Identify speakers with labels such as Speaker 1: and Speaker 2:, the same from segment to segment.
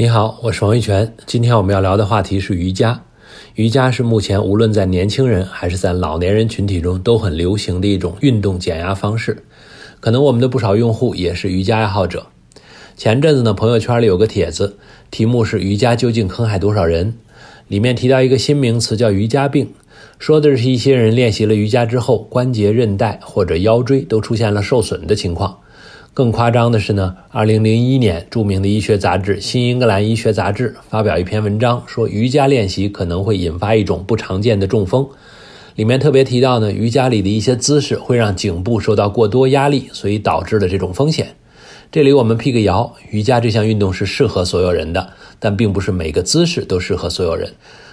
Speaker 1: 你好，我是王玉泉。今天我们要聊的话题是瑜伽。瑜伽是目前无论在年轻人还是在老年人群体中都很流行的一种运动减压方式。可能我们的不少用户也是瑜伽爱好者。前阵子呢，朋友圈里有个帖子，题目是“瑜伽究竟坑害多少人”，里面提到一个新名词叫“瑜伽病”，说的是一些人练习了瑜伽之后，关节、韧带或者腰椎都出现了受损的情况。更夸张的是呢，2001年，著名的医学杂志《新英格兰医学杂志》发表一篇文章，说瑜伽练习可能会引发一种不常见的中风。里面特别提到呢，瑜伽里的一些姿势会让颈部受到过多压力，所以导致了这种风险。这里我们辟个谣，瑜伽这项运动是适合所有人的，但并不是每个姿势都适合所有人。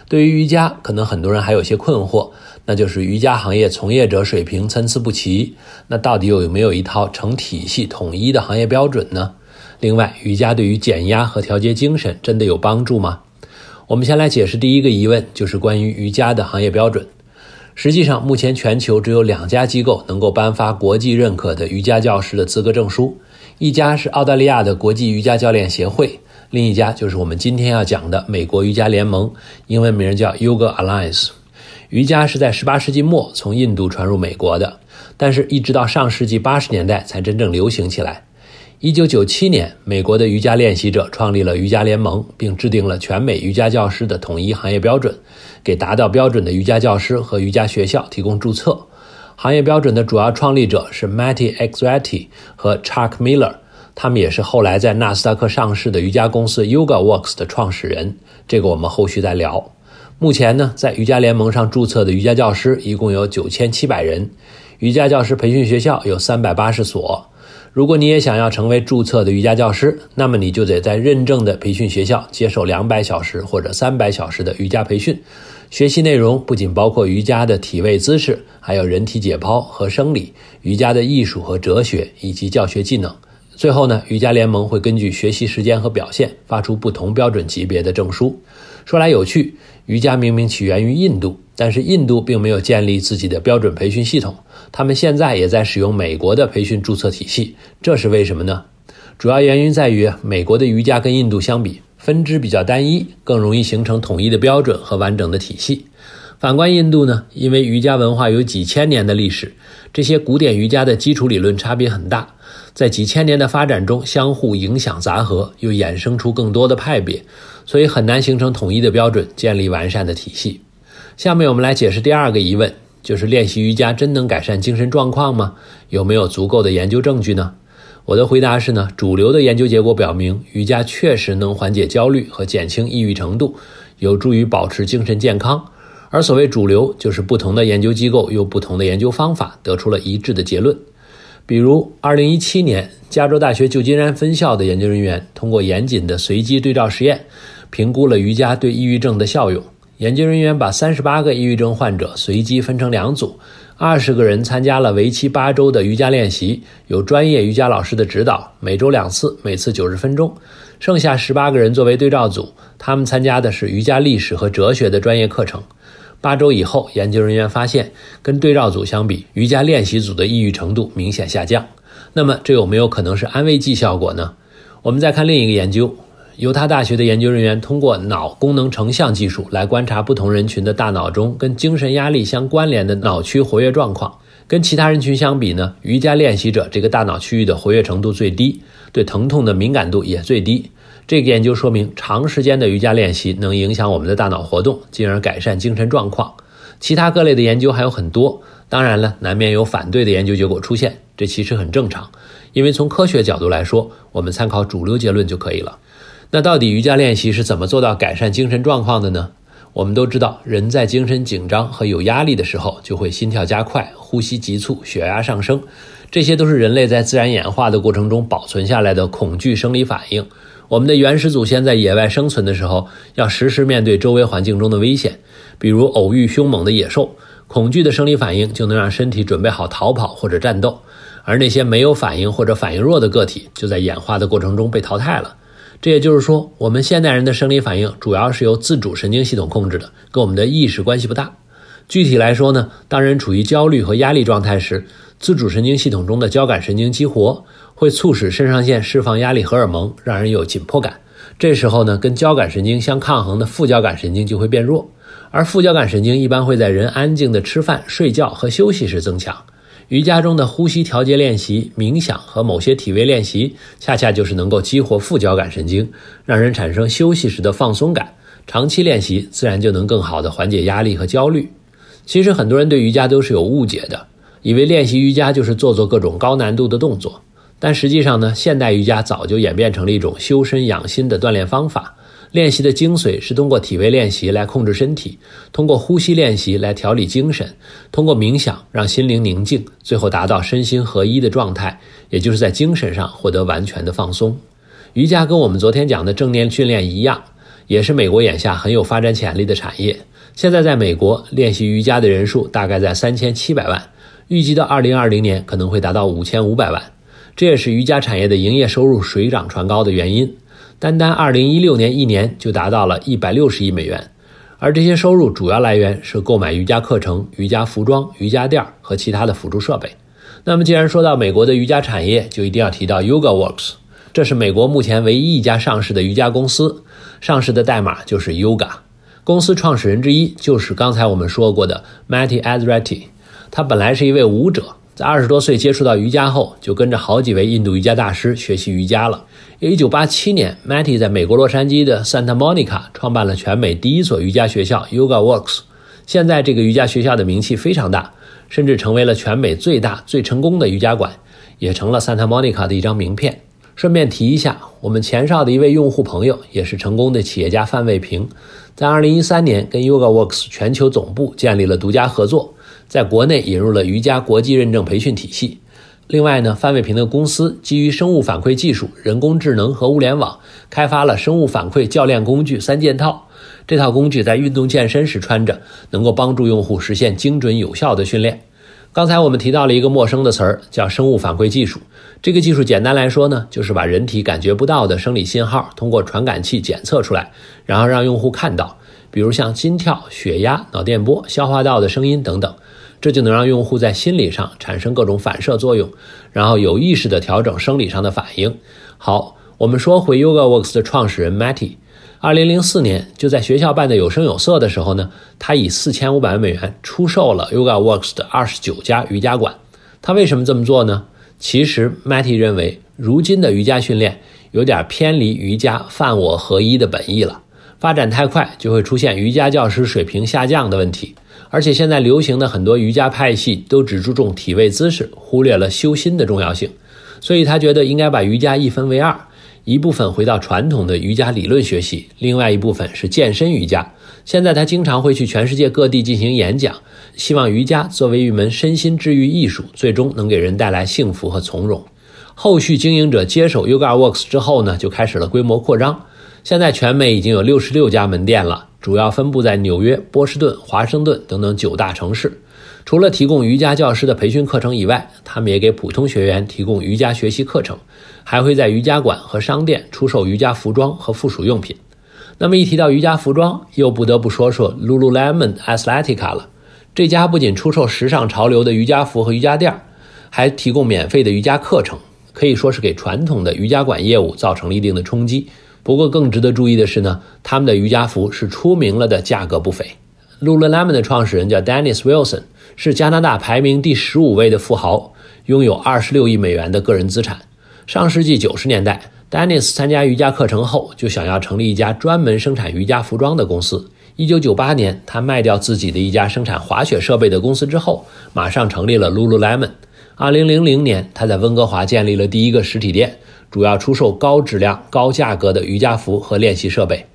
Speaker 1: 对于瑜伽，可能很多人还有些困惑，那就是瑜伽行业从业者水平参差不齐，那到底有没有一套成体系、统一的行业标准呢？另外，瑜伽对于减压和调节精神真的有帮助吗？我们先来解释第一个疑问，就是关于瑜伽的行业标准。实际上，目前全球只有两家机构能够颁发国际认可的瑜伽教师的资格证书，一家是澳大利亚的国际瑜伽教练协会。另一家就是我们今天要讲的美国瑜伽联盟，英文名叫 Yoga Alliance。瑜伽是在18世纪末从印度传入美国的，但是一直到上世纪80年代才真正流行起来。1997年，美国的瑜伽练习者创立了瑜伽联盟，并制定了全美瑜伽教师的统一行业标准，给达到标准的瑜伽教师和瑜伽学校提供注册。行业标准的主要创立者是 Matty Exrati 和 Chuck Miller。他们也是后来在纳斯达克上市的瑜伽公司 Yoga Works 的创始人，这个我们后续再聊。目前呢，在瑜伽联盟上注册的瑜伽教师一共有九千七百人，瑜伽教师培训学校有三百八十所。如果你也想要成为注册的瑜伽教师，那么你就得在认证的培训学校接受两百小时或者三百小时的瑜伽培训，学习内容不仅包括瑜伽的体位姿势，还有人体解剖和生理、瑜伽的艺术和哲学以及教学技能。最后呢，瑜伽联盟会根据学习时间和表现发出不同标准级别的证书。说来有趣，瑜伽明明起源于印度，但是印度并没有建立自己的标准培训系统，他们现在也在使用美国的培训注册体系，这是为什么呢？主要原因在于美国的瑜伽跟印度相比，分支比较单一，更容易形成统一的标准和完整的体系。反观印度呢，因为瑜伽文化有几千年的历史，这些古典瑜伽的基础理论差别很大。在几千年的发展中，相互影响杂合，又衍生出更多的派别，所以很难形成统一的标准，建立完善的体系。下面我们来解释第二个疑问，就是练习瑜伽真能改善精神状况吗？有没有足够的研究证据呢？我的回答是呢，主流的研究结果表明，瑜伽确实能缓解焦虑和减轻抑郁程度，有助于保持精神健康。而所谓主流，就是不同的研究机构用不同的研究方法得出了一致的结论。比如，2017年，加州大学旧金山分校的研究人员通过严谨的随机对照实验，评估了瑜伽对抑郁症的效用。研究人员把38个抑郁症患者随机分成两组，20个人参加了为期八周的瑜伽练习，有专业瑜伽老师的指导，每周两次，每次90分钟。剩下18个人作为对照组，他们参加的是瑜伽历史和哲学的专业课程。八周以后，研究人员发现，跟对照组相比，瑜伽练习组的抑郁程度明显下降。那么，这有没有可能是安慰剂效果呢？我们再看另一个研究，犹他大学的研究人员通过脑功能成像技术来观察不同人群的大脑中跟精神压力相关联的脑区活跃状况。跟其他人群相比呢，瑜伽练习者这个大脑区域的活跃程度最低，对疼痛的敏感度也最低。这个研究说明，长时间的瑜伽练习能影响我们的大脑活动，进而改善精神状况。其他各类的研究还有很多，当然了，难免有反对的研究结果出现，这其实很正常，因为从科学角度来说，我们参考主流结论就可以了。那到底瑜伽练习是怎么做到改善精神状况的呢？我们都知道，人在精神紧张和有压力的时候，就会心跳加快、呼吸急促、血压上升，这些都是人类在自然演化的过程中保存下来的恐惧生理反应。我们的原始祖先在野外生存的时候，要时时面对周围环境中的危险，比如偶遇凶猛的野兽，恐惧的生理反应就能让身体准备好逃跑或者战斗，而那些没有反应或者反应弱的个体，就在演化的过程中被淘汰了。这也就是说，我们现代人的生理反应主要是由自主神经系统控制的，跟我们的意识关系不大。具体来说呢，当人处于焦虑和压力状态时，自主神经系统中的交感神经激活，会促使肾上腺释放压力荷尔蒙，让人有紧迫感。这时候呢，跟交感神经相抗衡的副交感神经就会变弱，而副交感神经一般会在人安静的吃饭、睡觉和休息时增强。瑜伽中的呼吸调节练习、冥想和某些体位练习，恰恰就是能够激活副交感神经，让人产生休息时的放松感。长期练习，自然就能更好的缓解压力和焦虑。其实很多人对瑜伽都是有误解的，以为练习瑜伽就是做做各种高难度的动作。但实际上呢，现代瑜伽早就演变成了一种修身养心的锻炼方法。练习的精髓是通过体位练习来控制身体，通过呼吸练习来调理精神，通过冥想让心灵宁静，最后达到身心合一的状态，也就是在精神上获得完全的放松。瑜伽跟我们昨天讲的正念训练一样，也是美国眼下很有发展潜力的产业。现在在美国练习瑜伽的人数大概在三千七百万，预计到二零二零年可能会达到五千五百万。这也是瑜伽产业的营业收入水涨船高的原因。单单2016年一年就达到了160亿美元，而这些收入主要来源是购买瑜伽课程、瑜伽服装、瑜伽垫和其他的辅助设备。那么，既然说到美国的瑜伽产业，就一定要提到 YogaWorks，这是美国目前唯一一家上市的瑜伽公司，上市的代码就是 Yoga。公司创始人之一就是刚才我们说过的 Matty Azreti，他本来是一位舞者。在二十多岁接触到瑜伽后，就跟着好几位印度瑜伽大师学习瑜伽了。一九八七年，Matty 在美国洛杉矶的 Santa Monica 创办了全美第一所瑜伽学校 Yoga Works。现在这个瑜伽学校的名气非常大，甚至成为了全美最大、最成功的瑜伽馆，也成了 Santa Monica 的一张名片。顺便提一下，我们前哨的一位用户朋友，也是成功的企业家范卫平，在二零一三年跟 Yoga Works 全球总部建立了独家合作。在国内引入了瑜伽国际认证培训体系。另外呢，范卫平的公司基于生物反馈技术、人工智能和物联网，开发了生物反馈教练工具三件套。这套工具在运动健身时穿着，能够帮助用户实现精准有效的训练。刚才我们提到了一个陌生的词儿，叫生物反馈技术。这个技术简单来说呢，就是把人体感觉不到的生理信号通过传感器检测出来，然后让用户看到，比如像心跳、血压、脑电波、消化道的声音等等。这就能让用户在心理上产生各种反射作用，然后有意识地调整生理上的反应。好，我们说回 YogaWorks 的创始人 Matty，二零零四年就在学校办的有声有色的时候呢，他以四千五百万美元出售了 YogaWorks 的二十九家瑜伽馆。他为什么这么做呢？其实 Matty 认为，如今的瑜伽训练有点偏离瑜伽泛我合一的本意了，发展太快就会出现瑜伽教师水平下降的问题。而且现在流行的很多瑜伽派系都只注重体位姿势，忽略了修心的重要性，所以他觉得应该把瑜伽一分为二，一部分回到传统的瑜伽理论学习，另外一部分是健身瑜伽。现在他经常会去全世界各地进行演讲，希望瑜伽作为一门身心治愈艺术，最终能给人带来幸福和从容。后续经营者接手 YogaWorks 之后呢，就开始了规模扩张，现在全美已经有六十六家门店了。主要分布在纽约、波士顿、华盛顿等等九大城市。除了提供瑜伽教师的培训课程以外，他们也给普通学员提供瑜伽学习课程，还会在瑜伽馆和商店出售瑜伽服装和附属用品。那么一提到瑜伽服装，又不得不说说 Lululemon Athletica 了。这家不仅出售时尚潮流的瑜伽服和瑜伽垫，还提供免费的瑜伽课程，可以说是给传统的瑜伽馆业务造成了一定的冲击。不过，更值得注意的是呢，他们的瑜伽服是出名了的价格不菲。Lululemon 的创始人叫 Dennis Wilson，是加拿大排名第十五位的富豪，拥有二十六亿美元的个人资产。上世纪九十年代，Dennis 参加瑜伽课程后，就想要成立一家专门生产瑜伽服装的公司。一九九八年，他卖掉自己的一家生产滑雪设备的公司之后，马上成立了 Lululemon。二零零零年，他在温哥华建立了第一个实体店。主要出售高质量、高价格的瑜伽服和练习设备，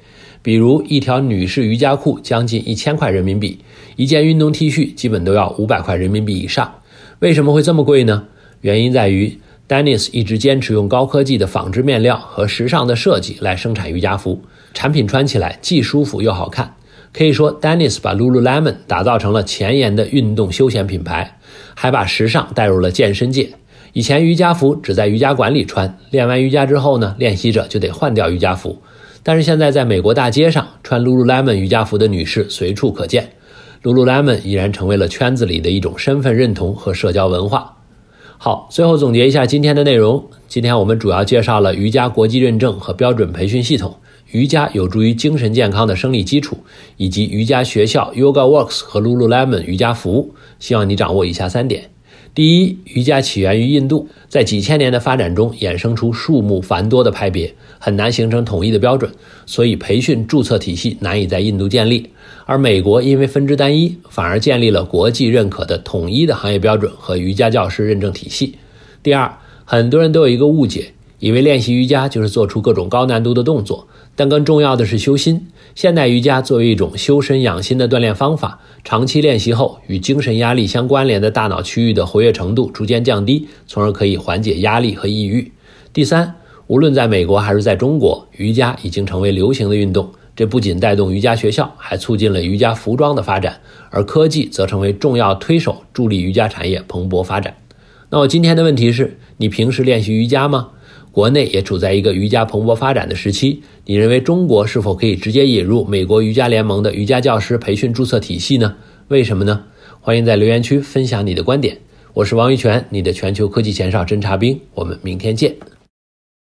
Speaker 1: 比如一条女士瑜伽裤将近一千块人民币，一件运动 T 恤基本都要五百块人民币以上。为什么会这么贵呢？原因在于 Dennis 一直坚持用高科技的纺织面料和时尚的设计来生产瑜伽服，产品穿起来既舒服又好看。可以说，Dennis 把 Lululemon 打造成了前沿的运动休闲品牌，还把时尚带入了健身界。以前瑜伽服只在瑜伽馆里穿，练完瑜伽之后呢，练习者就得换掉瑜伽服。但是现在在美国大街上穿 Lululemon 瑜伽服的女士随处可见，Lululemon 已然成为了圈子里的一种身份认同和社交文化。好，最后总结一下今天的内容。今天我们主要介绍了瑜伽国际认证和标准培训系统，瑜伽有助于精神健康的生理基础，以及瑜伽学校 Yoga Works 和 Lululemon 瑜伽服。希望你掌握以下三点：第一，瑜伽起源于印度，在几千年的发展中衍生出数目繁多的派别，很难形成统一的标准，所以培训注册体系难以在印度建立。而美国因为分支单一，反而建立了国际认可的统一的行业标准和瑜伽教师认证体系。第二，很多人都有一个误解，以为练习瑜伽就是做出各种高难度的动作，但更重要的是修心。现代瑜伽作为一种修身养心的锻炼方法，长期练习后，与精神压力相关联的大脑区域的活跃程度逐渐降低，从而可以缓解压力和抑郁。第三，无论在美国还是在中国，瑜伽已经成为流行的运动。这不仅带动瑜伽学校，还促进了瑜伽服装的发展，而科技则成为重要推手，助力瑜伽产业蓬勃发展。那我今天的问题是：你平时练习瑜伽吗？国内也处在一个瑜伽蓬勃发展的时期，你认为中国是否可以直接引入美国瑜伽联盟的瑜伽教师培训注册体系呢？为什么呢？欢迎在留言区分享你的观点。我是王玉泉，你的全球科技前哨侦察兵。我们明天见。